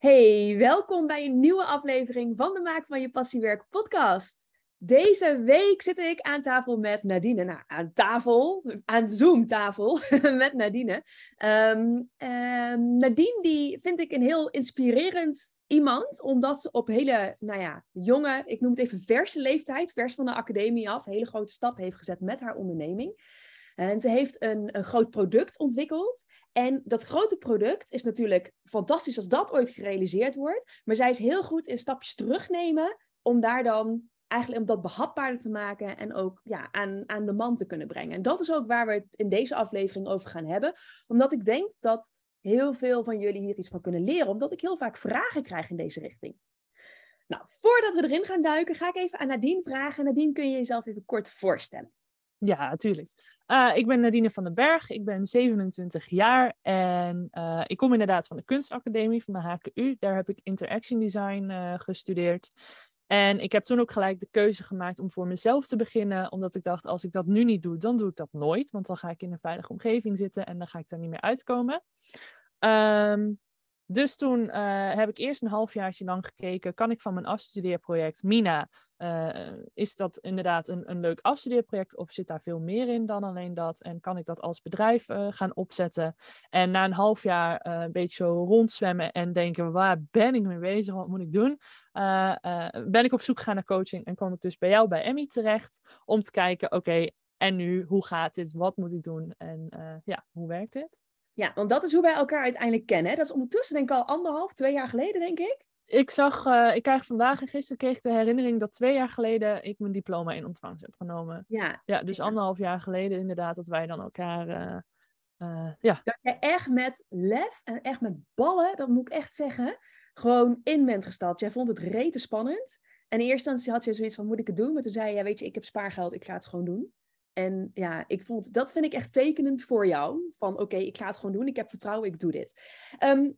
Hey, welkom bij een nieuwe aflevering van de Maak van je Passiewerk podcast. Deze week zit ik aan tafel met Nadine. Nou, aan tafel, aan Zoom-tafel met Nadine. Um, Nadine, die vind ik een heel inspirerend iemand, omdat ze op hele, nou ja, jonge, ik noem het even verse leeftijd, vers van de academie af, hele grote stap heeft gezet met haar onderneming. En ze heeft een, een groot product ontwikkeld. En dat grote product is natuurlijk fantastisch als dat ooit gerealiseerd wordt. Maar zij is heel goed in stapjes terugnemen om daar dan eigenlijk om dat behapbaarder te maken en ook ja, aan, aan de man te kunnen brengen. En dat is ook waar we het in deze aflevering over gaan hebben. Omdat ik denk dat heel veel van jullie hier iets van kunnen leren, omdat ik heel vaak vragen krijg in deze richting. Nou, voordat we erin gaan duiken, ga ik even aan Nadine vragen. Nadine, kun je jezelf even kort voorstellen? Ja, natuurlijk. Uh, ik ben Nadine van den Berg, ik ben 27 jaar en uh, ik kom inderdaad van de kunstacademie van de HKU. Daar heb ik interaction design uh, gestudeerd. En ik heb toen ook gelijk de keuze gemaakt om voor mezelf te beginnen, omdat ik dacht, als ik dat nu niet doe, dan doe ik dat nooit, want dan ga ik in een veilige omgeving zitten en dan ga ik daar niet meer uitkomen. Um, dus toen uh, heb ik eerst een halfjaartje lang gekeken, kan ik van mijn afstudeerproject Mina, uh, is dat inderdaad een, een leuk afstudeerproject of zit daar veel meer in dan alleen dat? En kan ik dat als bedrijf uh, gaan opzetten? En na een half jaar een beetje zo rondzwemmen en denken, waar ben ik mee bezig? Wat moet ik doen? ben ik op zoek gegaan naar coaching en kwam ik dus bij jou, bij Emmy terecht, om te kijken, oké, en nu, hoe gaat dit? Wat moet ik doen? En ja, hoe werkt dit? Ja, want dat is hoe wij elkaar uiteindelijk kennen. Dat is ondertussen denk ik al anderhalf, twee jaar geleden, denk ik. Ik zag, uh, ik krijg vandaag en gisteren kreeg ik de herinnering dat twee jaar geleden ik mijn diploma in ontvangst heb genomen. Ja. Ja, dus anderhalf jaar geleden inderdaad dat wij dan elkaar, uh, uh, ja. Dat je echt met lef en echt met ballen, dat moet ik echt zeggen, gewoon in bent gestapt. Jij vond het rete spannend. En in eerste instantie had je zoiets van, moet ik het doen? Maar toen zei je, ja weet je, ik heb spaargeld, ik ga het gewoon doen. En ja, ik vond, dat vind ik echt tekenend voor jou. Van oké, ik ga het gewoon doen. Ik heb vertrouwen, ik doe dit. Um,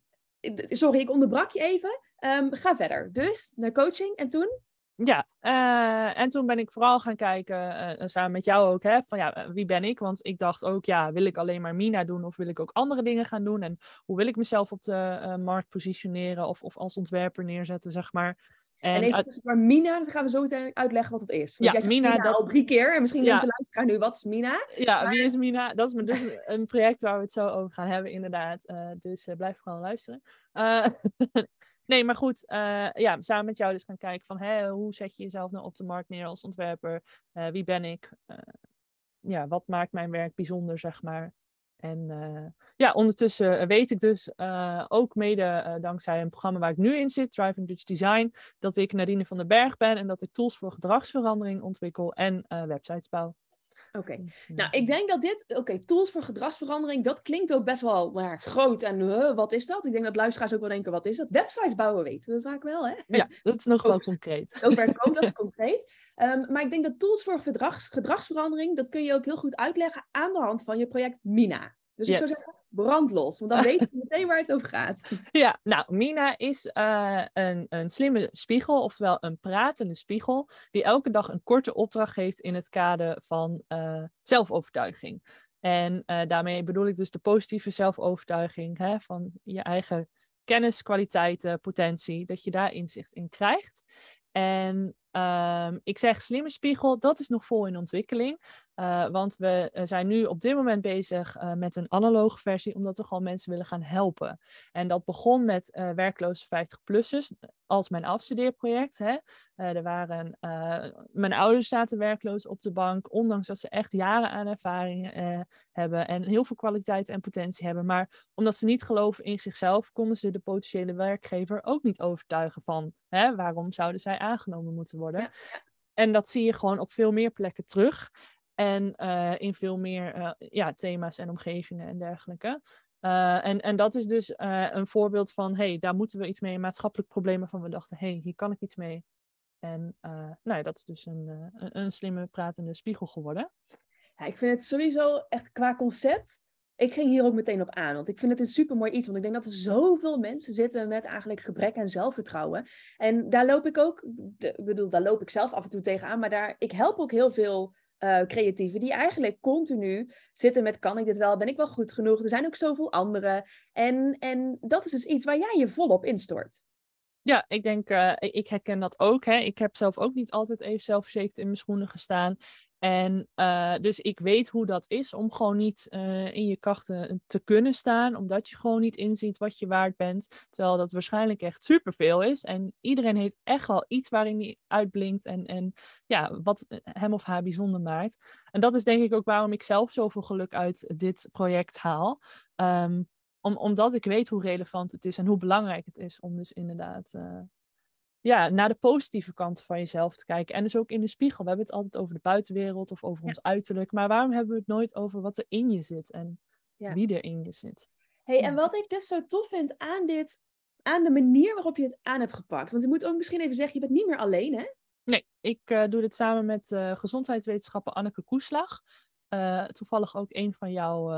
sorry, ik onderbrak je even. Um, ga verder. Dus naar coaching en toen? Ja, uh, en toen ben ik vooral gaan kijken, uh, samen met jou ook, hè, van ja, wie ben ik? Want ik dacht ook, ja, wil ik alleen maar Mina doen of wil ik ook andere dingen gaan doen? En hoe wil ik mezelf op de markt positioneren of, of als ontwerper neerzetten, zeg maar. En, en even, uit... maar Mina, dan gaan we zo meteen uitleggen wat het is. Want ja, jij Mina, Mina dat... al drie keer. En misschien ja. denkt de luisteraar nu, wat is Mina? Ja, wie is Mina? Dat is dus een project waar we het zo over gaan hebben, inderdaad. Uh, dus uh, blijf vooral luisteren. Uh, nee, maar goed. ja, samen met jou dus gaan kijken van, hè, hoe zet je jezelf nou op de markt neer als ontwerper? wie ben ik? ja, wat maakt mijn werk bijzonder, zeg maar? En uh, ja, ondertussen weet ik dus uh, ook mede dankzij een programma waar ik nu in zit, Driving Dutch Design, dat ik Nadine van den Berg ben en dat ik tools voor gedragsverandering ontwikkel en websites bouw. Oké, okay. nou ik denk dat dit, oké, okay, tools voor gedragsverandering, dat klinkt ook best wel maar, groot en wat is dat? Ik denk dat luisteraars ook wel denken, wat is dat? Websites bouwen weten we vaak wel, hè? Ja, dat is nog wel concreet. Ook waar komen, dat is concreet. Um, maar ik denk dat tools voor gedrags, gedragsverandering, dat kun je ook heel goed uitleggen aan de hand van je project Mina. Dus ik zou zeggen, brandlos, want dan weet je meteen waar het over gaat. Ja, nou, Mina is uh, een, een slimme spiegel, oftewel een pratende spiegel, die elke dag een korte opdracht geeft in het kader van uh, zelfovertuiging. En uh, daarmee bedoel ik dus de positieve zelfovertuiging hè, van je eigen kennis, kwaliteiten, potentie, dat je daar inzicht in krijgt. En um, ik zeg slimme spiegel, dat is nog vol in ontwikkeling. Uh, want we eh, zijn nu op dit moment bezig uh, met een analoge versie, omdat we gewoon mensen willen gaan helpen. En dat begon met uh, werkloze 50-plussers als mijn afstudeerproject. Hè. er waren, mijn ouders zaten werkloos op de bank, ondanks dat ze echt jaren aan ervaring hebben en heel veel kwaliteit en potentie hebben. Maar omdat ze niet geloven in zichzelf, konden ze de potentiële werkgever ook niet overtuigen van hè, waarom zouden zij aangenomen moeten worden. Ja. En dat zie je gewoon op veel meer plekken terug. En uh, in veel meer uh, ja, thema's en omgevingen en dergelijke. Uh, en, en dat is dus een voorbeeld van, hey, daar moeten we iets mee, maatschappelijk probleem waarvan we dachten, hey, hier kan ik iets mee. En nou ja, dat is dus een, een, een, slimme pratende spiegel geworden. Ja, ik vind het sowieso echt qua concept, ik ging hier ook meteen op aan, want ik vind het een super mooi iets, want ik denk dat er zoveel mensen zitten met eigenlijk gebrek aan zelfvertrouwen. En daar loop ik ook, ik bedoel, daar loop ik zelf af en toe tegenaan, maar daar, ik help ook heel veel uh, creatieven die eigenlijk continu zitten met kan ik dit wel, ben ik wel goed genoeg? Er zijn ook zoveel anderen. En, en dat is dus iets waar jij je volop instort. Ja, ik denk, uh, ik herken dat ook. Hè. Ik heb zelf ook niet altijd even zelfverzekerd in mijn schoenen gestaan. En uh, dus ik weet hoe dat is om gewoon niet uh, in je krachten te kunnen staan, omdat je gewoon niet inziet wat je waard bent. Terwijl dat waarschijnlijk echt superveel is. En iedereen heeft echt wel iets waarin hij uitblinkt en, en ja, wat hem of haar bijzonder maakt. En dat is denk ik ook waarom ik zelf zoveel geluk uit dit project haal. Um, om, omdat ik weet hoe relevant het is en hoe belangrijk het is om dus inderdaad ja, naar de positieve kant van jezelf te kijken. En dus ook in de spiegel. We hebben het altijd over de buitenwereld of over ons uiterlijk. Maar waarom hebben we het nooit over wat er in je zit en ja. wie er in je zit? hey, en wat ik dus zo tof vind aan dit, aan de manier waarop je het aan hebt gepakt. Want je moet ook misschien even zeggen, je bent niet meer alleen, hè? Nee, ik uh, doe dit samen met uh, gezondheidswetenschapper Anneke Koeslag. Uh, toevallig ook een van jouw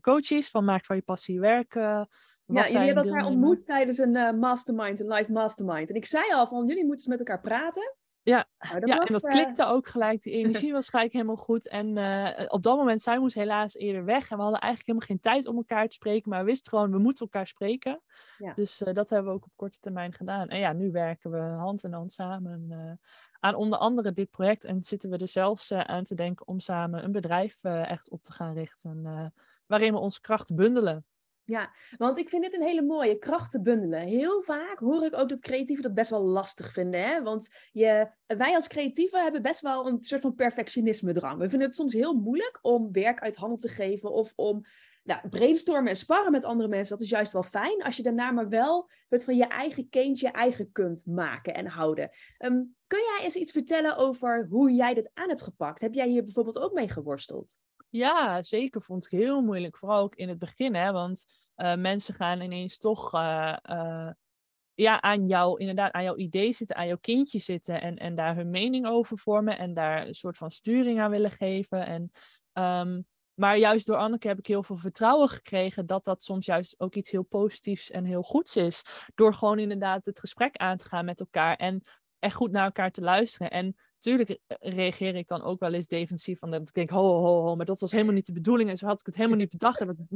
coaches van Maak van je passie werken ja, jullie hebben elkaar ontmoet tijdens een uh, mastermind, een live mastermind. En ik zei al van, jullie moeten eens met elkaar praten. Ja, nou, dat ja was, en dat uh... klikte ook gelijk. De energie was gelijk helemaal goed. En uh, op dat moment, zij moest helaas eerder weg. En we hadden eigenlijk helemaal geen tijd om elkaar te spreken. Maar we wisten gewoon, we moeten elkaar spreken. Ja. Dus dat hebben we ook op korte termijn gedaan. En ja, nu werken we hand in hand samen aan onder andere dit project. En zitten we er zelfs aan te denken om samen een bedrijf echt op te gaan richten. waarin we onze krachten bundelen. Ja, want ik vind dit een hele mooie krachten bundelen. Heel vaak hoor ik ook dat creatieven dat best wel lastig vinden. Hè? Want je, wij als creatieven hebben best wel een soort van perfectionisme drang. We vinden het soms heel moeilijk om werk uit handen te geven of om nou, brainstormen en sparren met andere mensen. Dat is juist wel fijn als je daarna maar wel het van je eigen kindje eigen kunt maken en houden. Um, kun jij eens iets vertellen over hoe jij dit aan hebt gepakt? Heb jij hier bijvoorbeeld ook mee geworsteld? Ja, zeker. Vond ik heel moeilijk. Vooral ook in het begin, hè. Want uh, mensen gaan ineens toch uh, uh, ja, aan jou, inderdaad, aan jouw idee zitten, aan jouw kindje zitten. En, en daar hun mening over vormen. En daar een soort van sturing aan willen geven. En, um, maar juist door Anneke heb ik heel veel vertrouwen gekregen dat dat soms juist ook iets heel positiefs en heel goeds is. Door gewoon inderdaad het gesprek aan te gaan met elkaar. En echt goed naar elkaar te luisteren. En Tuurlijk reageer ik dan ook wel eens defensief. Van dat ik denk, ho, ho, ho, maar dat was helemaal niet de bedoeling. En zo had ik het helemaal niet bedacht. En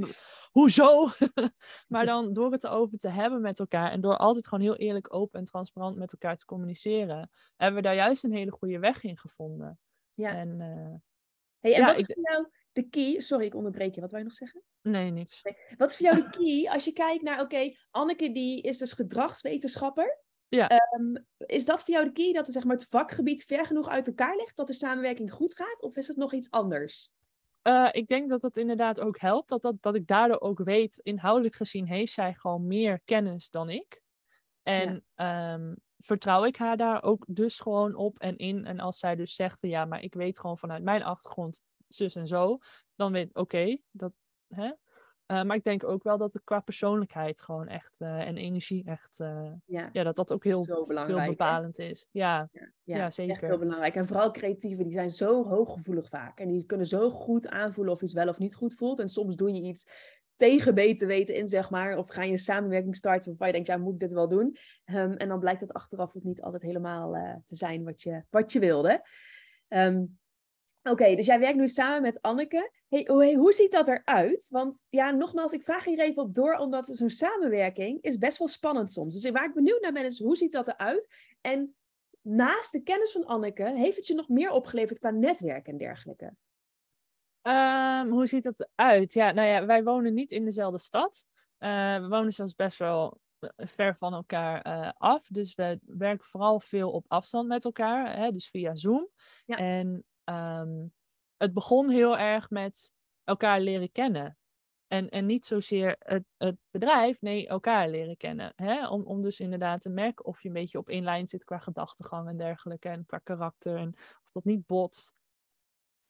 hoezo? maar dan door het erover te hebben met elkaar. En door altijd gewoon heel eerlijk, open en transparant met elkaar te communiceren. Hebben we daar juist een hele goede weg in gevonden. Ja. En, uh, hey, en ja, wat is voor jou de key? Sorry, ik onderbreek je. Wat wil je nog zeggen? Nee, niks. Wat is voor jou de key als je kijkt naar, oké, Anneke die is dus gedragswetenschapper. Ja. Um, is dat voor jou de key, dat er, zeg maar, het vakgebied ver genoeg uit elkaar ligt, dat de samenwerking goed gaat? Of is het nog iets anders? Uh, ik denk dat dat inderdaad ook helpt. Dat, dat, dat ik daardoor ook weet, inhoudelijk gezien heeft zij gewoon meer kennis dan ik. En ja. um, vertrouw ik haar daar ook dus gewoon op en in. En als zij dus zegt van ja, maar ik weet gewoon vanuit mijn achtergrond zus en zo, dan weet ik oké, okay, dat hè, uh, maar ik denk ook wel dat het qua persoonlijkheid gewoon echt uh, en energie echt, uh, ja. ja. dat dat ook heel, heel bepalend is. Ja, ja, ja, ja zeker. Echt heel belangrijk. En vooral creatieven, die zijn zo hooggevoelig vaak. En die kunnen zo goed aanvoelen of iets wel of niet goed voelt. En soms doe je iets tegen beter weten in, zeg maar. Of ga je een samenwerking starten waarvan je denkt, ja, moet ik dit wel doen? Um, en dan blijkt het achteraf ook niet altijd helemaal te zijn wat je, wat je wilde. Um, Oké, dus jij werkt nu samen met Anneke. Hey, hoe, hoe ziet dat eruit? Want ja, nogmaals, ik vraag hier even op door, omdat zo'n samenwerking is best wel spannend soms. Dus waar ik benieuwd naar ben, is hoe ziet dat eruit? En naast de kennis van Anneke, heeft het je nog meer opgeleverd qua netwerk en dergelijke? Um, hoe ziet dat eruit? Ja, nou ja, wij wonen niet in dezelfde stad. Uh, we wonen zelfs best wel ver van elkaar uh, af. Dus we werken vooral veel op afstand met elkaar, hè, dus via Zoom. Ja. En um, het begon heel erg met elkaar leren kennen. En, en niet zozeer het, het bedrijf, nee, elkaar leren kennen. Hè? Om, om dus inderdaad te merken of je een beetje op één lijn zit qua gedachtegang en dergelijke. En qua karakter en of dat niet botst.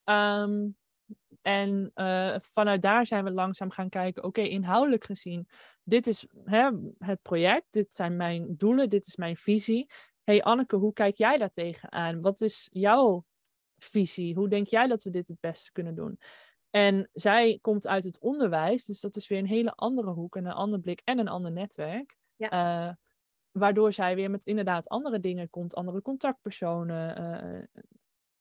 Um, en uh, vanuit daar zijn we langzaam gaan kijken, oké, inhoudelijk gezien, dit is hè, het project, dit zijn mijn doelen, dit is mijn visie. hey Anneke, hoe kijk jij daar tegenaan? Wat is jouw visie? Hoe denk jij dat we dit het beste kunnen doen? En zij komt uit het onderwijs, dus dat is weer een hele andere hoek en een ander blik en een ander netwerk. Ja. Uh, waardoor zij weer met inderdaad andere dingen komt, andere contactpersonen, uh,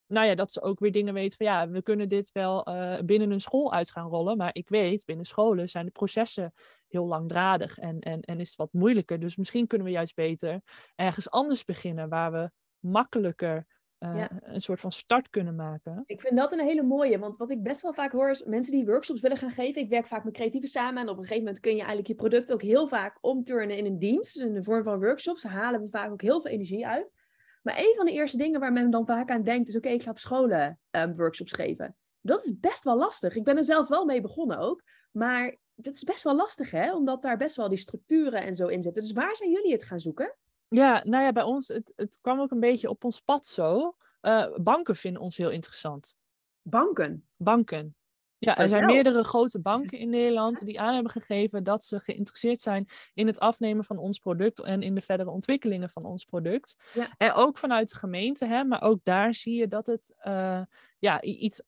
nou ja, dat ze ook weer dingen weten van ja, we kunnen dit wel eh, binnen een school uit gaan rollen. Maar ik weet, binnen scholen zijn de processen heel langdradig en, en, en is het wat moeilijker. Dus misschien kunnen we juist beter ergens anders beginnen waar we makkelijker uh, een soort van start kunnen maken. Ik vind dat een hele mooie, want wat ik best wel vaak hoor is mensen die workshops willen gaan geven. Ik werk vaak met creatieven samen en op een gegeven moment kun je eigenlijk je product ook heel vaak omturnen in een dienst. Dus in de vorm van workshops halen we vaak ook heel veel energie uit. Maar een van de eerste dingen waar men dan vaak aan denkt is: oké, ik ga op scholen um, workshops geven. Dat is best wel lastig. Ik ben er zelf wel mee begonnen ook. Maar dat is best wel lastig, hè? Omdat daar best wel die structuren en zo in zitten. Dus waar zijn jullie het gaan zoeken? Ja, nou ja, bij ons, het, het kwam ook een beetje op ons pad zo. Uh, banken vinden ons heel interessant. Banken? Banken. Ja, er zijn meerdere grote banken in Nederland die aan hebben gegeven dat ze geïnteresseerd zijn in het afnemen van ons product en in de verdere ontwikkelingen van ons product. Ja. En ook vanuit de gemeente, hè, maar ook daar zie je dat het uh, ja, iets,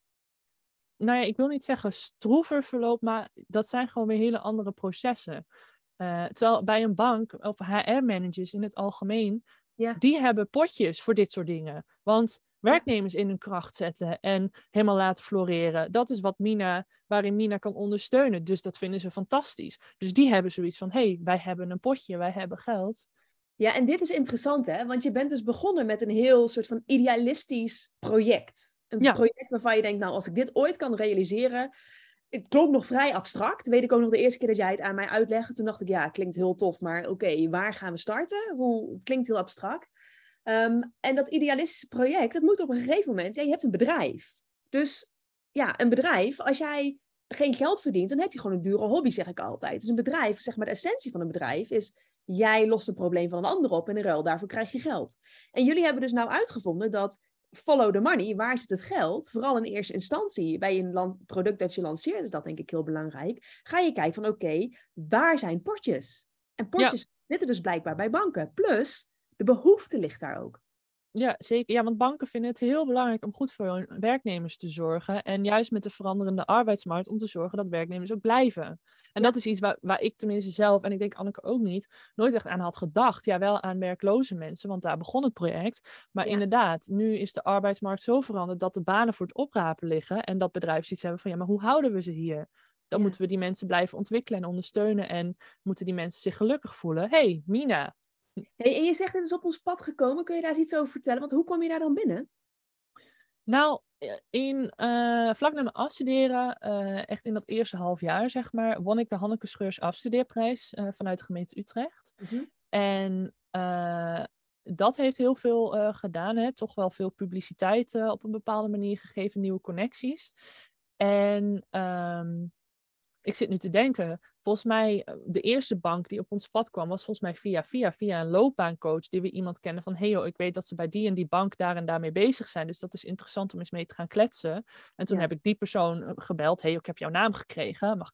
nou ja, ik wil niet zeggen stroever verloopt, maar dat zijn gewoon weer hele andere processen. Uh, terwijl bij een bank of HR-managers in het algemeen, ja. die hebben potjes voor dit soort dingen. Want werknemers in hun kracht zetten en helemaal laten floreren. Dat is wat Mina, waarin Mina kan ondersteunen. Dus dat vinden ze fantastisch. Dus die hebben zoiets van: hé, hey, wij hebben een potje, wij hebben geld. Ja, en dit is interessant, hè? Want je bent dus begonnen met een heel soort van idealistisch project. Een project waarvan je denkt, nou, als ik dit ooit kan realiseren. Het klonk nog vrij abstract. Weet ik ook nog de eerste keer dat jij het aan mij uitlegde. Toen dacht ik, ja, klinkt heel tof, maar oké, waar gaan we starten? Hoe klinkt heel abstract. Ehm, en dat idealistische project, dat moet op een gegeven moment, ja, je hebt een bedrijf. Dus ja, een bedrijf, als jij geen geld verdient, dan heb je gewoon een dure hobby, zeg ik altijd. Dus een bedrijf, zeg maar de essentie van een bedrijf is, jij lost een probleem van een ander op en in ruil daarvoor krijg je geld. En jullie hebben dus nou uitgevonden dat follow the money, waar zit het geld? Vooral in eerste instantie, bij een product dat je lanceert, is dat denk ik heel belangrijk. Ga je kijken van oké, waar zijn potjes? En potjes zitten dus blijkbaar bij banken. Plus, de behoefte ligt daar ook. Ja, zeker. Ja, want banken vinden het heel belangrijk om goed voor hun werknemers te zorgen. En juist met de veranderende arbeidsmarkt om te zorgen dat werknemers ook blijven. En dat is iets waar, waar ik tenminste zelf, en ik denk Anneke ook niet, nooit echt aan had gedacht. Ja, wel aan werkloze mensen, want daar begon het project. Maar inderdaad, nu is de arbeidsmarkt zo veranderd dat de banen voor het oprapen liggen. En dat bedrijven zoiets hebben van, ja, maar hoe houden we ze hier? Dan moeten we die mensen blijven ontwikkelen en ondersteunen. En moeten die mensen zich gelukkig voelen. hey, Mina, Hey, en je zegt het is op ons pad gekomen. Kun je daar eens iets over vertellen? Want hoe kom je daar dan binnen? Nou, in, uh, vlak na mijn afstuderen, uh, echt in dat eerste half jaar, zeg maar, won ik de Hanneke Scheurs afstudeerprijs uh, vanuit de gemeente Utrecht. Mhm. En dat heeft heel veel gedaan, hè? toch wel veel publiciteit op een bepaalde manier gegeven, nieuwe connecties. En um, ik zit nu te denken, volgens mij, eh, de eerste bank die op ons pad kwam, was volgens mij via, via, via een loopbaancoach, die we iemand kennen van, hey joh, ik weet dat ze bij die en die bank daar en daarmee bezig zijn, dus dat is interessant om eens mee te gaan kletsen. En toen heb ik die persoon eh, gebeld, hey, ik heb jouw naam gekregen, mag,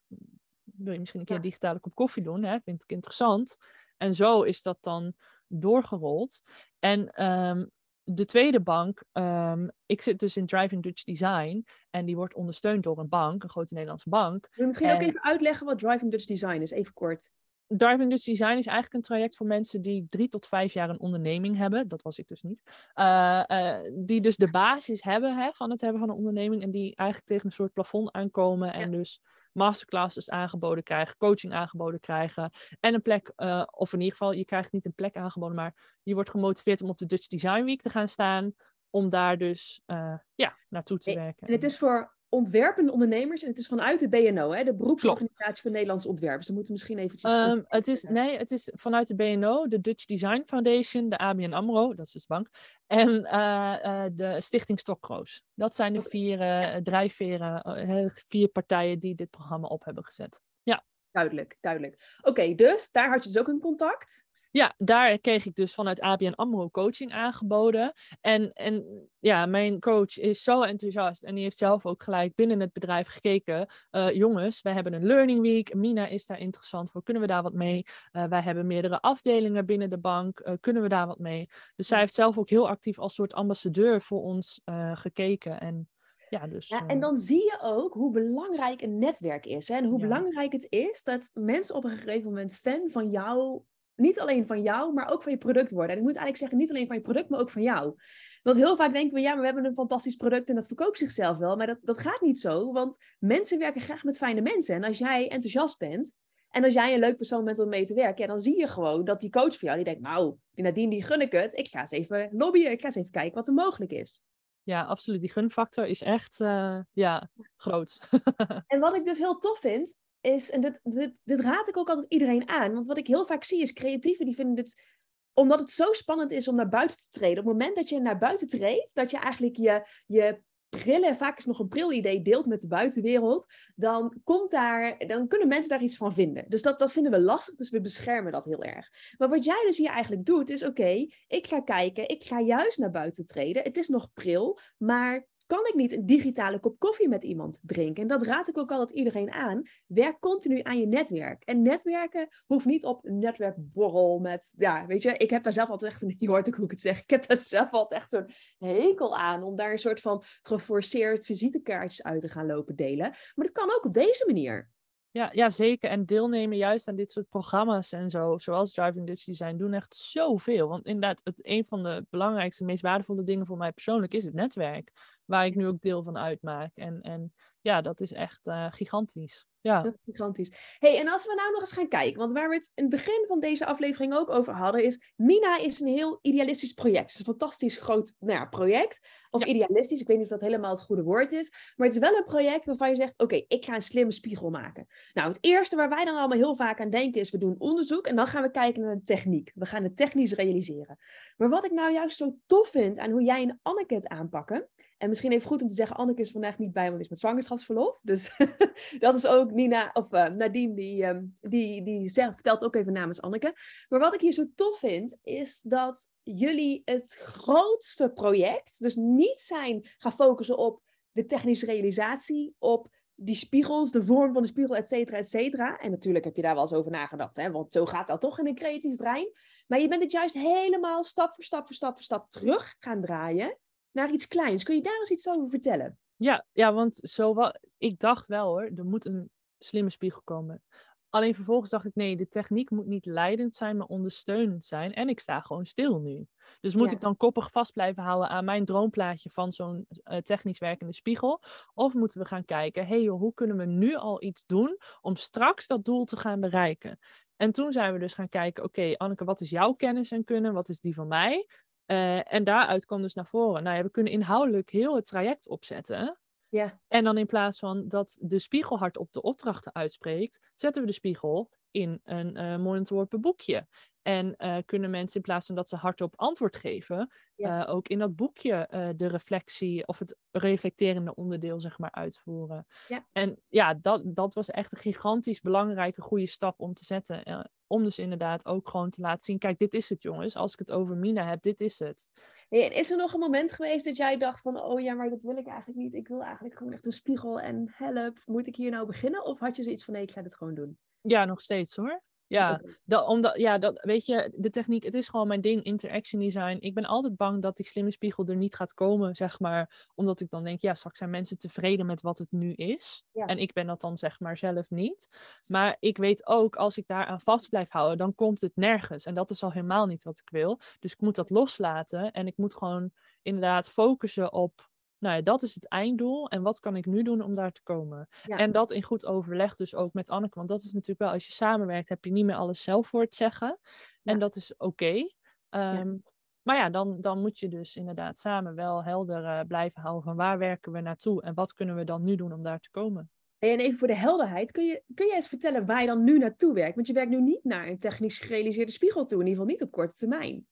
wil je misschien een keer een digitale kop koffie doen, hè? vind ik interessant. En zo is dat dan doorgerold. En um, de tweede bank, um, ik zit dus in Driving Dutch Design en die wordt ondersteund door een bank, een grote Nederlandse bank. Wil je misschien ook even uitleggen wat Driving Dutch Design is, even kort? Driving Dutch Design is eigenlijk een traject voor mensen die drie tot vijf jaar een onderneming hebben. Dat was ik dus niet. Uh, uh, die dus de basis hebben hè, van het hebben van een onderneming en die eigenlijk tegen een soort plafond aankomen en dus masterclasses aangeboden krijgen, coaching aangeboden krijgen en een plek, uh, of in ieder geval, je krijgt niet een plek aangeboden, maar je wordt gemotiveerd om op de Dutch Design Week te gaan staan, om daar dus uh, ja, naartoe te werken. En het is voor ontwerpende ondernemers en het is vanuit de BNO, hè, de beroepsorganisatie van Nederlandse ontwerpers. Dan moeten we misschien eventjes... Um, het is, nee, het is vanuit de BNO, de Dutch Design Foundation, de ABN AMRO, dat is dus bank, en uh, uh, de Stichting Stokroos. Dat zijn de vier uh, drijfveren, vier partijen die dit programma op hebben gezet. Ja. Duidelijk, duidelijk. Oké, dus daar had je dus ook een contact. Ja, daar kreeg ik dus vanuit ABN AMRO coaching aangeboden. En, en ja, mijn coach is zo enthousiast en die heeft zelf ook gelijk binnen het bedrijf gekeken. Uh, jongens, wij hebben een learning week. Mina is daar interessant voor. Kunnen we daar wat mee? Uh, wij hebben meerdere afdelingen binnen de bank. Uh, kunnen we daar wat mee? Dus zij heeft zelf ook heel actief als soort ambassadeur voor ons gekeken. En ja, dus, ja, en dan zie je ook hoe belangrijk een netwerk is. Hè? En hoe belangrijk het is dat mensen op een gegeven moment fan van jou niet alleen van jou, maar ook van je product worden. En ik moet eigenlijk zeggen, niet alleen van je product, maar ook van jou. Want heel vaak denken we, ja, maar we hebben een fantastisch product en dat verkoopt zichzelf wel. Maar dat, dat gaat niet zo, want mensen werken graag met fijne mensen. En als jij enthousiast bent en als jij een leuk persoon bent om mee te werken, ja, dan zie je gewoon dat die coach voor jou, die denkt, nou, die Nadine, die gun ik het. Ik ga eens even lobbyen, ik ga eens even kijken wat er mogelijk is. Ja, absoluut. Die gunfactor is echt, uh, ja, groot. en wat ik dus heel tof vind, is, en dit, dit, dit raad ik ook altijd iedereen aan, want wat ik heel vaak zie is creatieven die vinden dit omdat het zo spannend is om naar buiten te treden. Op het moment dat je naar buiten treedt, dat je eigenlijk je, je brillen, vaak is nog een brilidee, deelt met de buitenwereld, dan, komt daar, dan kunnen mensen daar iets van vinden. Dus dat, dat vinden we lastig, dus we beschermen dat heel erg. Maar wat jij dus hier eigenlijk doet, is oké, ik ga kijken, ik ga juist naar buiten treden. Het is nog pril, maar kan ik niet een digitale kop koffie met iemand drinken? En dat raad ik ook altijd iedereen aan. Werk continu aan je netwerk. En netwerken hoeft niet op een netwerkborrel met, ja, weet je, ik heb daar zelf altijd echt, een, hoort hoe ik het zeg, ik heb daar zelf altijd echt zo'n hekel aan om daar een soort van geforceerd visitekaartjes uit te gaan lopen delen. Maar dat kan ook op deze manier. Ja, ja, zeker. En deelnemen juist aan dit soort programma's en zo, zoals Driving Dutch Design, doen echt zoveel. Want inderdaad, het, een van de belangrijkste, meest waardevolle dingen voor mij persoonlijk is het netwerk. Waar ik nu ook deel van uitmaak. En, en ja, dat is echt uh, gigantisch. Ja. Dat is gigantisch. hey, en als we nou nog eens gaan kijken, want waar we het in het begin van deze aflevering ook over hadden, is Mina is een heel idealistisch project. Het is een fantastisch groot nou ja, project. Of idealistisch, ik weet niet of dat helemaal het goede woord is. Maar het is wel een project waarvan je zegt, oké, ik ga een slimme spiegel maken. Nou, het eerste waar wij dan allemaal heel vaak aan denken is, we doen onderzoek en dan gaan we kijken naar de techniek. We gaan het technisch realiseren. Maar wat ik nou juist zo tof vind aan hoe jij en Anneke het aanpakken, en misschien even goed om te zeggen, Anneke is vandaag niet bij, want is met zwangerschapsverlof. Dus dat is ook Nina, of uh, Nadine, die, um, die, die zegt, vertelt ook even namens Anneke. Maar wat ik hier zo tof vind, is dat jullie het grootste project, dus niet zijn gaan focussen op de technische realisatie, op die spiegels, de vorm van de spiegel, et cetera, et cetera. En natuurlijk heb je daar wel eens over nagedacht, hè? want zo gaat dat toch in een creatief brein. Maar je bent het juist helemaal stap voor stap voor stap voor stap terug gaan draaien naar iets kleins. Kun je daar eens iets over vertellen? Ja, ja want zo wat, ik dacht wel hoor, er moet een slimme spiegel komen. Alleen vervolgens dacht ik, nee, de techniek moet niet leidend zijn, maar ondersteunend zijn. En ik sta gewoon stil nu. Dus moet ik dan koppig vast blijven houden aan mijn droomplaatje van zo'n uh, technisch werkende spiegel? Of moeten we gaan kijken, hey joh, hoe kunnen we nu al iets doen om straks dat doel te gaan bereiken? En toen zijn we dus gaan kijken, oké, Anneke, wat is jouw kennis en kunnen? Wat is die van mij? Uh, en daaruit kwam dus naar voren. Nou ja, we kunnen inhoudelijk heel het traject opzetten. Ja. En dan in plaats van dat de spiegel hardop de opdrachten uitspreekt, zetten we de spiegel in een uh, mooi ontworpen boekje. En uh, kunnen mensen in plaats van dat ze hardop antwoord geven, ja. uh, ook in dat boekje uh, de reflectie of het reflecterende onderdeel zeg maar uitvoeren. Ja. En ja, dat, dat was echt een gigantisch belangrijke goede stap om te zetten. om dus inderdaad ook gewoon te laten zien, kijk, dit is het jongens. Als ik het over Mina heb, dit is het. Hey, en is er nog een moment geweest dat jij dacht van, oh ja, maar dat wil ik eigenlijk niet. Ik wil eigenlijk gewoon echt een spiegel en help. Moet ik hier nou beginnen? Of had je zoiets van, nee, ik ga dit gewoon doen? Ja, nog steeds hoor. Ja, dat, omdat, ja dat, weet je, de techniek, het is gewoon mijn ding, interaction design. Ik ben altijd bang dat die slimme spiegel er niet gaat komen, zeg maar. Omdat ik dan denk, ja, straks zijn mensen tevreden met wat het nu is. Ja. En ik ben dat dan, zeg maar, zelf niet. Maar ik weet ook, als ik daaraan vast blijf houden, dan komt het nergens. En dat is al helemaal niet wat ik wil. Dus ik moet dat loslaten en ik moet gewoon inderdaad focussen op nou ja, dat is het einddoel. En wat kan ik nu doen om daar te komen? Ja. En dat in goed overleg dus ook met Anneke. Want dat is natuurlijk wel, als je samenwerkt, heb je niet meer alles zelf voor het zeggen. En dat is oké. Ehm, Maar ja, dan, dan moet je dus inderdaad samen wel helder eh, blijven houden van waar werken we naartoe en wat kunnen we dan nu doen om daar te komen. En even voor de helderheid, kun je, kun jij eens vertellen waar je dan nu naartoe werkt? Want je werkt nu niet naar een technisch gerealiseerde spiegel toe, in ieder geval niet op korte termijn.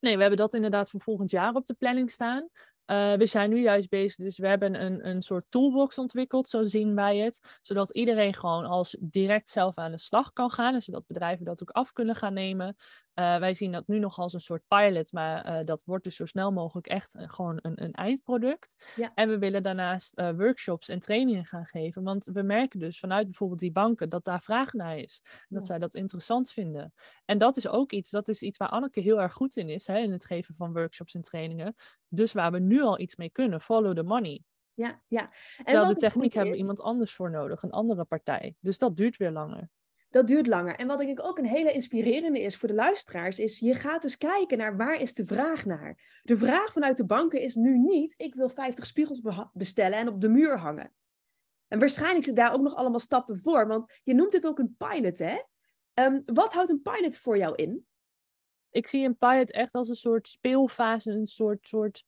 Nee, we hebben dat inderdaad voor volgend jaar op de planning staan. Uh, we zijn nu juist bezig, dus we hebben een, een soort toolbox ontwikkeld, zo zien wij het. Zodat iedereen gewoon als direct zelf aan de slag kan gaan. En zodat bedrijven dat ook af kunnen gaan nemen. Uh, wij zien dat nu nog als een soort pilot, maar uh, dat wordt dus zo snel mogelijk echt gewoon een, een eindproduct. Ja. En we willen daarnaast workshops en trainingen gaan geven. Want we merken dus vanuit bijvoorbeeld die banken dat daar vraag naar is. En dat Ja. zij dat interessant vinden. En dat is ook iets, dat is iets waar Anneke heel erg goed in is, hè, in het geven van workshops en trainingen. Dus waar we nu al iets mee kunnen, follow the money. Ja, ja. En Terwijl de techniek hebben we iemand anders voor nodig, een andere partij. Dus dat duurt weer langer. Dat duurt langer. En wat denk ik ook een hele inspirerende is voor de luisteraars, is je gaat dus kijken naar waar is de vraag naar. De vraag vanuit de banken is nu niet, ik wil 50 spiegels bestellen en op de muur hangen. En waarschijnlijk zit daar ook nog allemaal stappen voor, want je noemt dit ook een pilot, hè? Ehm, wat houdt een pilot voor jou in? Ik zie een pilot echt als een soort speelfase, een soort, soort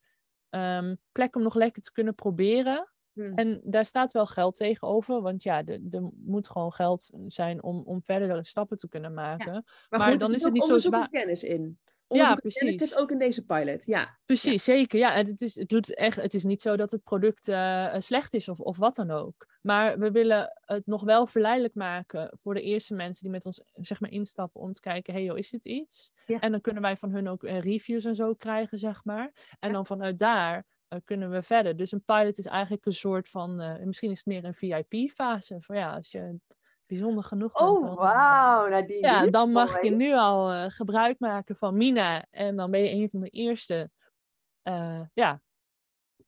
um, plek om nog lekker te kunnen proberen. Hmm. En daar staat wel geld tegenover, want ja, er moet gewoon geld zijn om, om verdere stappen te kunnen maken. Maar, dan is het niet zo zwaar. kennis in. ja, precies. dit ook in deze pilot, ja. Precies, zeker. Ja, het is, het, doet echt, het is niet zo dat het product uh, slecht is of, of wat dan ook. Maar we willen het nog wel verleidelijk maken voor de eerste mensen die met ons zeg maar, instappen om te kijken, hey joh, is dit iets? En dan kunnen wij van hun ook uh, reviews en zo krijgen, zeg maar. En dan vanuit daar kunnen we verder. Dus een pilot is eigenlijk een soort van, uh, misschien is het meer een VIP-fase. Van ja, als je bijzonder genoeg bent. Oh, wauw, Nadine. Ja, dan mag je nu al gebruik maken van Mina. En dan ben je een van de eerste ja,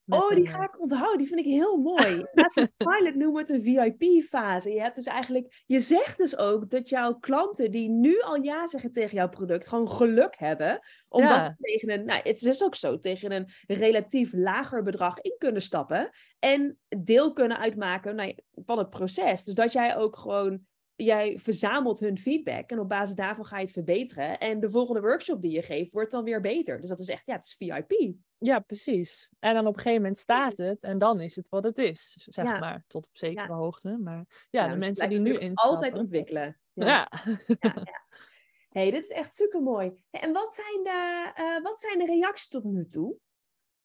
oh, die ga ik onthouden. Die vind ik heel mooi. Laat ze een pilot noemen het een VIP-fase. Je hebt dus eigenlijk, je zegt dus ook dat jouw klanten die nu al ja zeggen tegen jouw product, gewoon geluk hebben. Omdat ja. tegen een, nou, het is ook zo, tegen een relatief lager bedrag in kunnen stappen. En deel kunnen uitmaken nou, van het proces. Dus dat jij ook gewoon jij verzamelt hun feedback en op basis daarvan ga je het verbeteren. En de volgende workshop die je geeft, wordt dan weer beter. Dus dat is echt, ja, het is VIP. Ja, precies. En dan op een gegeven moment staat het en dan is het wat het is, zeg maar, tot op zekere hoogte. Maar ja, de mensen die nu instappen... Altijd ontwikkelen. Ja. ja. hey, dit is echt super mooi. En wat zijn, de, uh, wat zijn de reacties tot nu toe?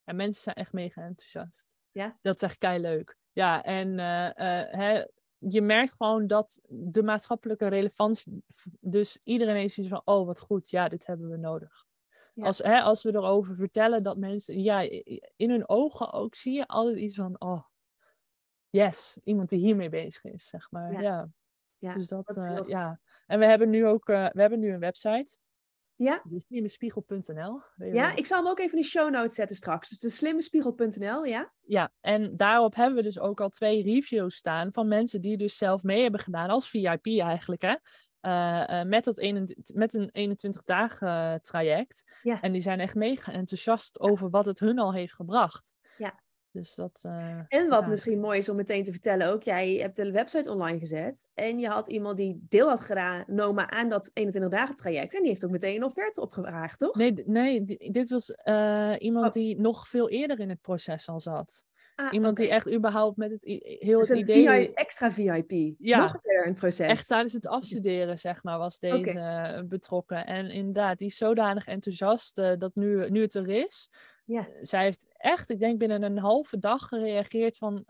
Ja, mensen zijn echt mega enthousiast. Ja? Dat is echt kei leuk. Ja, en uh, uh, hè, je merkt gewoon dat de maatschappelijke relevantie, dus iedereen is van, oh wat goed, ja, dit hebben we nodig. Als, hè, als we erover vertellen dat mensen, ja, in hun ogen ook zie je altijd iets van, oh, yes, iemand die hiermee bezig is, zeg maar. Ja. ja. dus dat, uh, ja. En we hebben nu ook, uh, we hebben nu een website. Ja. Slimmespiegel.nl. Ja, ik zal hem ook even in de show notes zetten straks. Dus de slimmespiegel.nl, ja? Ja, en daarop hebben we dus ook al twee reviews staan van mensen die dus zelf mee hebben gedaan als VIP eigenlijk, hè? Uh, uh, met, dat een, met een 21 dagen uh, traject. Ja. En die zijn echt mega enthousiast over wat het hun al heeft gebracht. Dus dat, uh, en wat misschien mooi is om meteen te vertellen ook, jij hebt de website online gezet en je had iemand die deel had genomen aan dat 21 dagen traject en die heeft ook meteen een offerte opgevraagd, toch? Nee, nee dit was uh, iemand oh. die nog veel eerder in het proces al zat. Ah, iemand die echt überhaupt met het heel dus het idee... extra VIP. Ja. Nog een een proces. Echt tijdens het afstuderen, zeg maar, was deze okay. betrokken. En inderdaad, die is zodanig enthousiast uh, dat nu, nu het er is, ja. Zij heeft echt, ik denk binnen een halve dag gereageerd van,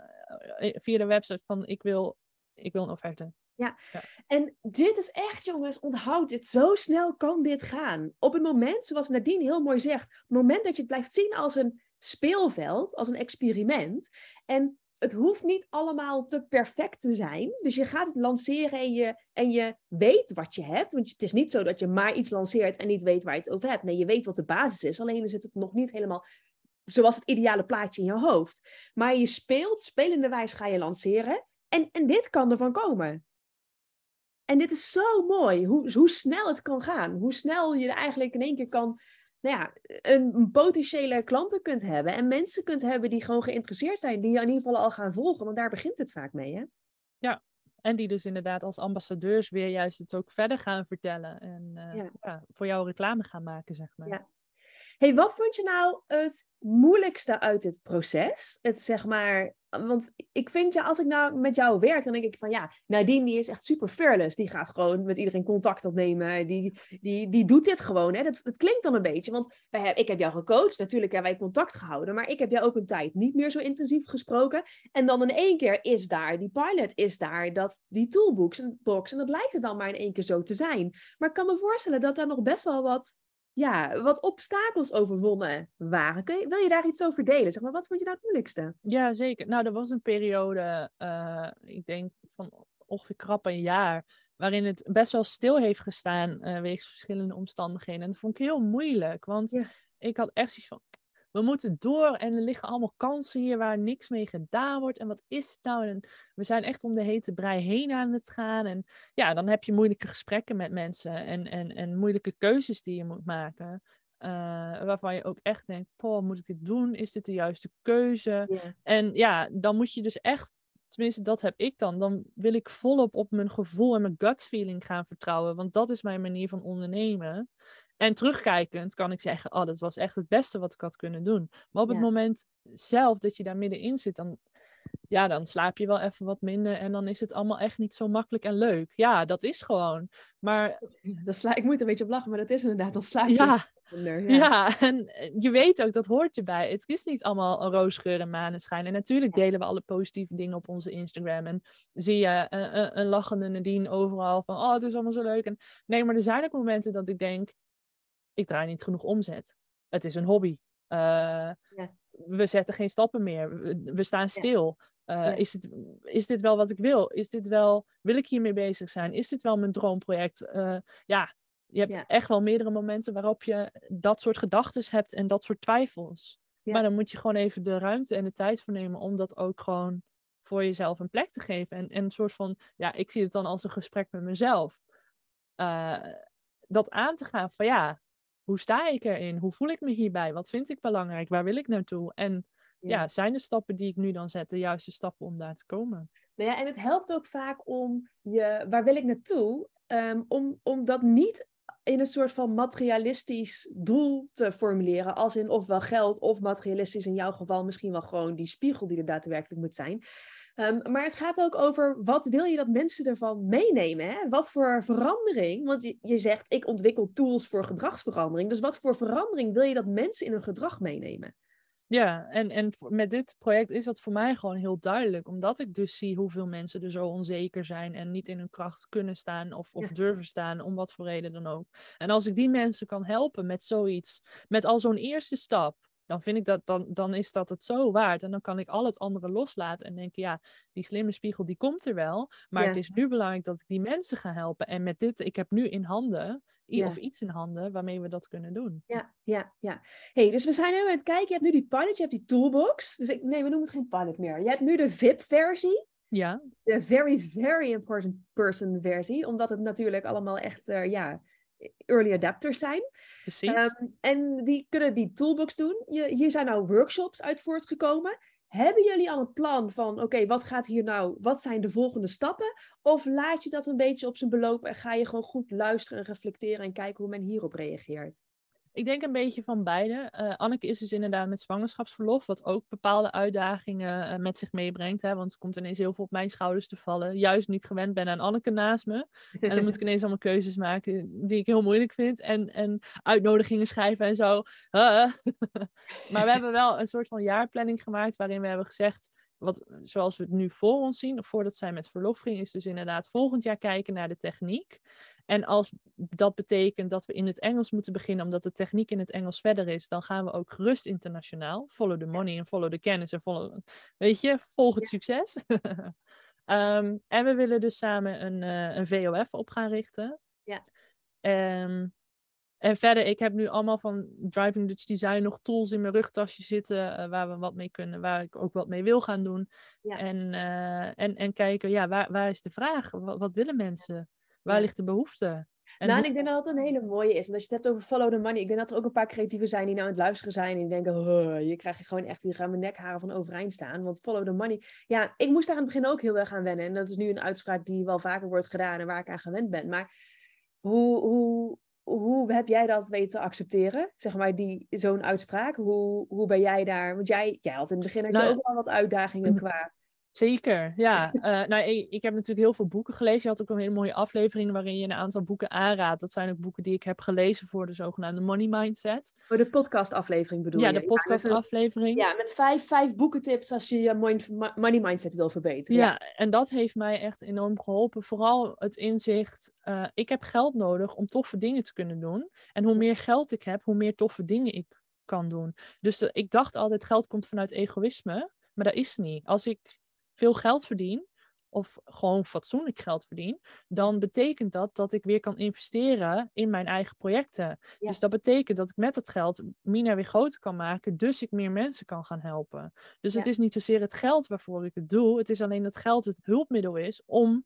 uh, via de website van ik wil, ik wil een offerte. Ja. ja. en dit is echt, jongens, onthoud dit. Zo snel kan dit gaan. Op het moment, zoals Nadine heel mooi zegt, op het moment dat je het blijft zien als een speelveld, als een experiment. En het hoeft niet allemaal te perfect te zijn. Dus je gaat het lanceren en je, en je weet wat je hebt. Want het is niet zo dat je maar iets lanceert en niet weet waar je het over hebt. Nee, je weet wat de basis is. Alleen is het nog niet helemaal zoals het ideale plaatje in je hoofd. Maar je speelt, spelende wijs ga je lanceren. En, en dit kan ervan komen. En dit is zo mooi, hoe, hoe snel het kan gaan. Hoe snel je er eigenlijk in één keer kan nou ja, een, potentiële klanten kunt hebben en mensen kunt hebben die gewoon geïnteresseerd zijn, die je in ieder geval al gaan volgen, want daar begint het vaak mee, hè? Ja, en die dus inderdaad als ambassadeurs weer juist het ook verder gaan vertellen en uh, ja. voor jou reclame gaan maken, zeg maar. Ja. Hey, wat vond je nou het moeilijkste uit dit proces? Het zeg maar, want ik vind ja, als ik nou met jou werk, dan denk ik van ja, Nadine die is echt super fearless. Die gaat gewoon met iedereen contact opnemen. Die, die, die doet dit gewoon. Hè? Dat, klinkt dan een beetje, want wij heb, ik heb jou gecoacht. Natuurlijk hebben wij contact gehouden, maar ik heb jou ook een tijd niet meer zo intensief gesproken. En dan in één keer is daar die pilot, is daar dat, die toolbox en box. En dat lijkt er dan maar in één keer zo te zijn. Maar ik kan me voorstellen dat daar nog best wel wat ja, wat obstakels overwonnen waren. Kun je, wil je daar iets over delen? Zeg maar, wat vond je nou het moeilijkste? Ja, zeker. Nou, er was een periode, uh, ik denk van ongeveer krap een jaar, waarin het best wel stil heeft gestaan uh, wegens verschillende omstandigheden. En dat vond ik heel moeilijk, want ik had echt zoiets van, we moeten door en er liggen allemaal kansen hier waar niks mee gedaan wordt. En wat is het nou? En we zijn echt om de hete brei heen aan het gaan. En ja, dan heb je moeilijke gesprekken met mensen en, en, en moeilijke keuzes die je moet maken. Uh, waarvan je ook echt denkt, poh, moet ik dit doen? Is dit de juiste keuze? En ja, dan moet je dus echt tenminste dat heb ik dan, dan wil ik volop op mijn gevoel en mijn gut feeling gaan vertrouwen. Want dat is mijn manier van ondernemen. En terugkijkend kan ik zeggen, oh, dat was echt het beste wat ik had kunnen doen. Maar op het moment zelf dat je daar middenin zit, dan, ja, dan slaap je wel even wat minder en dan is het allemaal echt niet zo makkelijk en leuk. Ja, dat is gewoon. Maar dan sla, ik moet er een beetje op lachen, maar dat is inderdaad, dan slaap je ja, minder. Ja. ja, en eh, je weet ook, dat hoort erbij. Het is niet allemaal een roosgeur en maneschijn. En natuurlijk delen we alle positieve dingen op onze Instagram. En zie je een, een, een lachende Nadine overal van, oh, het is allemaal zo leuk. En, nee, maar er zijn ook momenten dat ik denk, ik draai niet genoeg omzet. Het is een hobby. Uh, ja. We zetten geen stappen meer. We, staan stil. Uh, is, het, is dit wel wat ik wil? Is dit wel, wil ik hiermee bezig zijn? Is dit wel mijn droomproject? Uh, ja, je hebt echt wel meerdere momenten waarop je dat soort gedachten hebt en dat soort twijfels. Maar dan moet je gewoon even de ruimte en de tijd voor nemen om dat ook gewoon voor jezelf een plek te geven. En, en een soort van, ja, ik zie het dan als een gesprek met mezelf. dat aan te gaan van ja, hoe sta ik erin? Hoe voel ik me hierbij? Wat vind ik belangrijk? Waar wil ik naartoe? En ja. zijn de stappen die ik nu dan zet de juiste stappen om daar te komen? Nou ja, en het helpt ook vaak om je, waar wil ik naartoe? Um, om, om dat niet in een soort van materialistisch doel te formuleren. Als in ofwel geld of materialistisch in jouw geval misschien wel gewoon die spiegel die er daadwerkelijk moet zijn. Ehm, maar het gaat ook over wat wil je dat mensen ervan meenemen? Hè? Wat voor verandering? Want je, je zegt, ik ontwikkel tools voor gedragsverandering. Dus wat voor verandering wil je dat mensen in hun gedrag meenemen? Ja, en, en met dit project is dat voor mij gewoon heel duidelijk. Omdat ik dus zie hoeveel mensen er zo onzeker zijn en niet in hun kracht kunnen staan of, of durven staan, om wat voor reden dan ook. En als ik die mensen kan helpen met zoiets, met al zo'n eerste stap, dan vind ik dat, dan, dan is dat het zo waard. En dan kan ik al het andere loslaten en denken, ja, die slimme spiegel die komt er wel. Maar het is nu belangrijk dat ik die mensen ga helpen. En met dit, ik heb nu in handen, of iets in handen, waarmee we dat kunnen doen. Ja, ja, ja. hey, dus we zijn nu aan het kijken. Je hebt nu die pilot, je hebt die toolbox. Dus ik, nee, we noemen het geen pilot meer. Je hebt nu de VIP-versie. Ja. De very, very important person versie. Omdat het natuurlijk allemaal echt, uh, ja, early adapters zijn. Precies. Ehm, en die kunnen die toolbox doen. Je, hier zijn nou workshops uit voortgekomen. Hebben jullie al een plan van, oké, wat gaat hier nou, wat zijn de volgende stappen? Of laat je dat een beetje op zijn beloop en ga je gewoon goed luisteren en reflecteren en kijken hoe men hierop reageert? Ik denk een beetje van beide. Uh, Anneke is dus inderdaad met zwangerschapsverlof, wat ook bepaalde uitdagingen uh, met zich meebrengt. Hè, want er komt ineens heel veel op mijn schouders te vallen. Juist nu ik gewend ben aan Anneke naast me. En dan moet ik ineens allemaal keuzes maken die ik heel moeilijk vind. En, en uitnodigingen schrijven en zo. maar we hebben wel een soort van jaarplanning gemaakt waarin we hebben gezegd wat, zoals we het nu voor ons zien, of voordat zij met verlof ging, is dus inderdaad volgend jaar kijken naar de techniek. En als dat betekent dat we in het Engels moeten beginnen, omdat de techniek in het Engels verder is, dan gaan we ook gerust internationaal. Follow the money en follow the kennis en follow, weet je, volg het succes. Ehm, en we willen dus samen een, uh, een VOF op gaan richten. Ja. Um, en verder, ik heb nu allemaal van Driving Dutch Design nog tools in mijn rugtasje zitten uh, waar we wat mee kunnen, waar ik ook wat mee wil gaan doen. Ja. En, uh, en, en kijken, ja, waar, waar is de vraag? Wat, wat willen mensen? Waar ligt de behoefte? En nou, en ik denk dat dat een hele mooie is. Want als je het hebt over follow the money. Ik denk dat er ook een paar creatieven zijn die nou aan het luisteren zijn. En die denken, je krijgt gewoon echt, hier gaan mijn nekharen van overeind staan. Want follow the money. Ja, ik moest daar aan het begin ook heel erg aan wennen. En dat is nu een uitspraak die wel vaker wordt gedaan en waar ik aan gewend ben. Maar hoe, hoe, hoe heb jij dat weten te accepteren? Zeg maar, die, zo'n uitspraak. Hoe, hoe ben jij daar? Want jij, jij had in het begin nou, ook wel wat uitdagingen qua Zeker, ja. Uh, nou, ik, heb natuurlijk heel veel boeken gelezen. Je had ook een hele mooie aflevering waarin je een aantal boeken aanraadt. Dat zijn ook boeken die ik heb gelezen voor de zogenaamde money mindset. Voor de podcastaflevering bedoel je? Ja, de podcastaflevering. Ja, met vijf, vijf boekentips als je je money mindset wil verbeteren. Ja, en dat heeft mij echt enorm geholpen. Vooral het inzicht, uh, ik heb geld nodig om toffe dingen te kunnen doen. En hoe meer geld ik heb, hoe meer toffe dingen ik kan doen. Dus ik dacht altijd, geld komt vanuit egoïsme. Maar dat is niet. Als ik veel geld verdien, of gewoon fatsoenlijk geld verdien, dan betekent dat dat ik weer kan investeren in mijn eigen projecten. Dus dat betekent dat ik met dat geld Mina weer groter kan maken, dus ik meer mensen kan gaan helpen. Dus het is niet zozeer het geld waarvoor ik het doe, het is alleen dat geld het hulpmiddel is om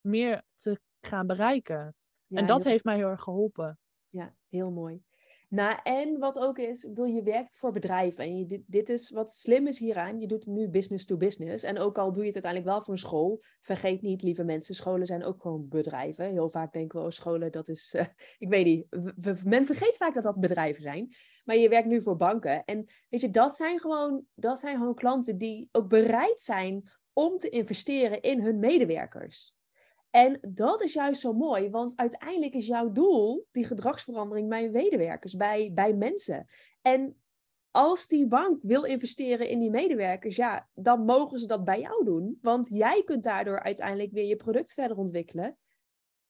meer te gaan bereiken. en dat heeft mij heel erg geholpen. Ja, heel mooi. Nou, en wat ook is, ik bedoel, je werkt voor bedrijven. En dit, dit is wat slim is hieraan. Je doet nu business to business. En ook al doe je het uiteindelijk wel voor een school, vergeet niet, lieve mensen, scholen zijn ook gewoon bedrijven. Heel vaak denken we, oh, scholen, dat is, uh, ik weet niet, men vergeet vaak dat dat bedrijven zijn. Maar je werkt nu voor banken. En weet je, dat zijn gewoon, dat zijn gewoon klanten die ook bereid zijn om te investeren in hun medewerkers. En dat is juist zo mooi, want uiteindelijk is jouw doel die gedragsverandering bij medewerkers, bij, bij mensen. En als die bank wil investeren in die medewerkers, ja, dan mogen ze dat bij jou doen. Want jij kunt daardoor uiteindelijk weer je product verder ontwikkelen,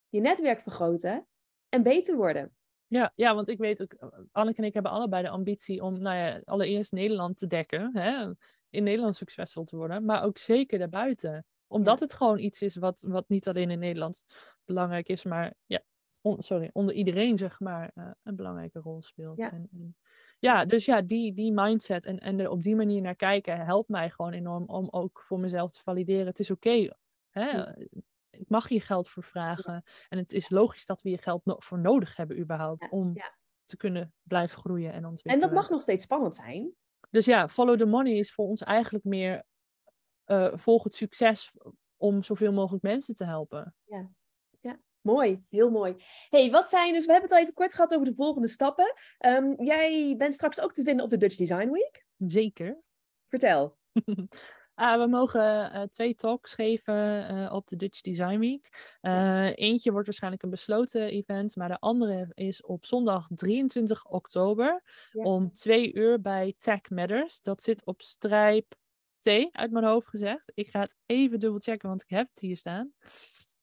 je netwerk vergroten en beter worden. Ja, ja, want ik weet ook, Anneke en ik hebben allebei de ambitie om, nou ja, allereerst Nederland te dekken, hè, in Nederland succesvol te worden, maar ook zeker daarbuiten omdat het gewoon iets is wat, wat niet alleen in Nederland belangrijk is, maar ja, sorry, onder iedereen zeg maar uh, een belangrijke rol speelt. Ja, en, en, ja dus ja, die, die mindset en, en er op die manier naar kijken helpt mij gewoon enorm om ook voor mezelf te valideren. Het is oké, okay, ik mag hier geld voor vragen. En het is logisch dat we hier geld no voor nodig hebben überhaupt om te kunnen blijven groeien en ontwikkelen. En dat mag nog steeds spannend zijn. Dus ja, follow the money is voor ons eigenlijk meer uh, volg het succes om zoveel mogelijk mensen te helpen. Ja. ja, mooi. Heel mooi. hey, wat zijn dus, we hebben het al even kort gehad over de volgende stappen. Um, jij bent straks ook te vinden op de Dutch Design Week. Zeker. Vertel. Uh, we mogen uh, twee talks geven uh, op de Dutch Design Week. Eentje wordt waarschijnlijk een besloten event, maar de andere is op zondag 23 oktober ja. om twee uur bij Tech Matters. Dat zit op Strijp Uit mijn hoofd gezegd. Ik ga het even dubbel checken, want ik heb het hier staan.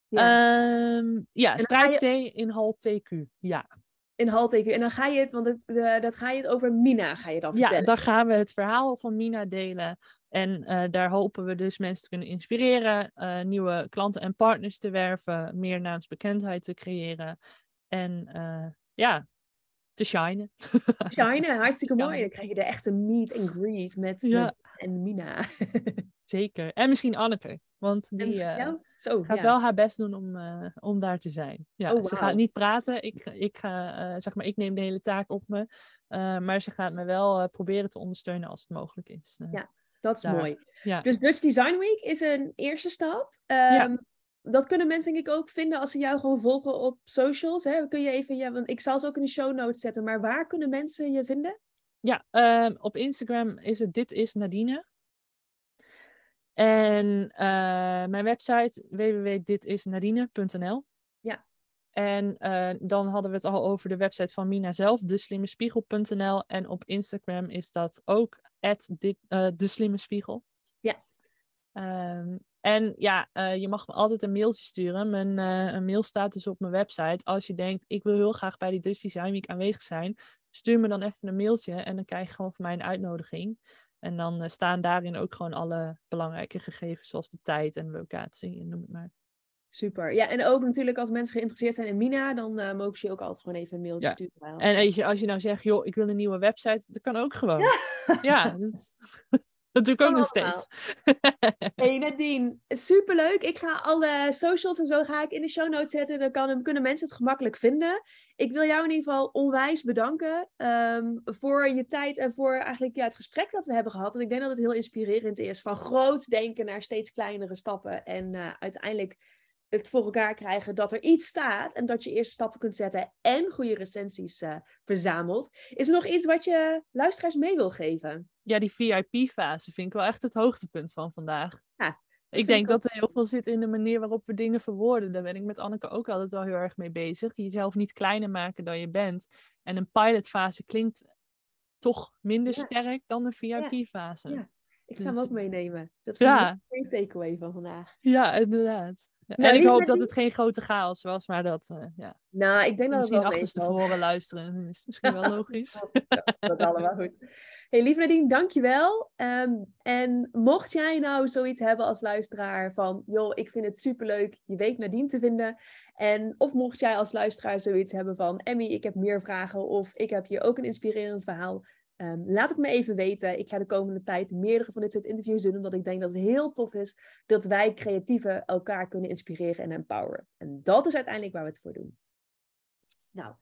Ja, um, ja T in hal TQ. Ja. In hal TQ. En dan ga je het, want het, dat ga je het over Mina ga je dan vertellen. Ja, dan gaan we het verhaal van Mina delen. En uh, daar hopen we dus mensen te kunnen inspireren, uh, nieuwe klanten en partners te werven, meer naamsbekendheid te creëren. En uh, ja, te shinen. Shinen, hartstikke mooi. Dan krijg je de echte meet and greet met, ja. en Mina. Zeker. En misschien Anneke. Want die uh, Zo, gaat wel haar best doen om, uh, om daar te zijn. Ja, oh, Ze gaat niet praten. Ik, ik, ga, uh, zeg maar, ik neem de hele taak op me. maar ze gaat me wel proberen te ondersteunen als het mogelijk is. ja, dat is mooi. Ja. Dus Dutch Design Week is een eerste stap. Um, ja dat kunnen mensen denk ik ook vinden als ze jou gewoon volgen op socials. Hè? Kun je even, ja, want ik zal ze ook in de show notes zetten, maar waar kunnen mensen je vinden? Ja, um, op Instagram is het Dit is Nadine. En uh, mijn website www.ditisnadine.nl. Ja. En uh, dan hadden we het al over de website van Mina zelf, deslimmespiegel.nl. En op Instagram is dat ook dit, uh, de slimme spiegel. Ja. Um, en ja, uh, je mag me altijd een mailtje sturen. Mijn uh, mail staat dus op mijn website. Als je denkt, ik wil heel graag bij die Dutch Design Week aanwezig zijn, stuur me dan even een mailtje en dan krijg je gewoon van mij een uitnodiging. En dan uh, staan daarin ook gewoon alle belangrijke gegevens, zoals de tijd en locatie en noem het maar. Super. Ja, en ook natuurlijk als mensen geïnteresseerd zijn in Mina, dan uh, mogen ze je ook altijd gewoon even een mailtje ja. sturen. En als je, als je nou zegt, joh, ik wil een nieuwe website, dat kan ook gewoon. Ja, ja dat... Dat doe ik ook nog steeds. hey Nadine, superleuk. Ik ga alle socials en zo ga ik in de show notes zetten. Dan kan, kunnen mensen het gemakkelijk vinden. Ik wil jou in ieder geval onwijs bedanken um, voor je tijd en voor eigenlijk ja, het gesprek dat we hebben gehad. En ik denk dat het heel inspirerend is. Van groot denken naar steeds kleinere stappen. En uh, uiteindelijk het voor elkaar krijgen dat er iets staat en dat je eerste stappen kunt zetten en goede recensies uh, verzamelt. Is er nog iets wat je luisteraars mee wil geven? Ja, die VIP-fase vind ik wel echt het hoogtepunt van vandaag. Ja, ik denk dat er heel veel zit in de manier waarop we dingen verwoorden. Daar ben ik met Anneke ook altijd wel heel erg mee bezig. Jezelf niet kleiner maken dan je bent. En een pilotfase klinkt toch minder sterk dan een VIP-fase. Ja. Ik ga hem dus ook meenemen. Dat is ja. een takeaway van vandaag. Ja, inderdaad. En ik hoop dat het geen grote chaos was, maar dat, uh, ja. Nou, ik denk dat misschien het wel achterstevoren luisteren is misschien wel logisch. dat, dat allemaal goed. Hey, lieve Nadine, dankjewel. Um, en mocht jij nou zoiets hebben als luisteraar van, joh, ik vind het superleuk je weet Nadine te vinden. En of mocht jij als luisteraar zoiets hebben van, Emmy, ik heb meer vragen of ik heb hier ook een inspirerend verhaal. Um, laat het me even weten. Ik ga de komende tijd meerdere van dit soort interviews doen, omdat ik denk dat het heel tof is dat wij creatieven elkaar kunnen inspireren en empoweren. En dat is uiteindelijk waar we het voor doen. Nou,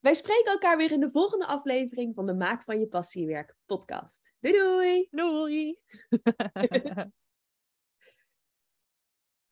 wij spreken elkaar weer in de volgende aflevering van de Maak van je Passiewerk podcast. Doei doei! Doei!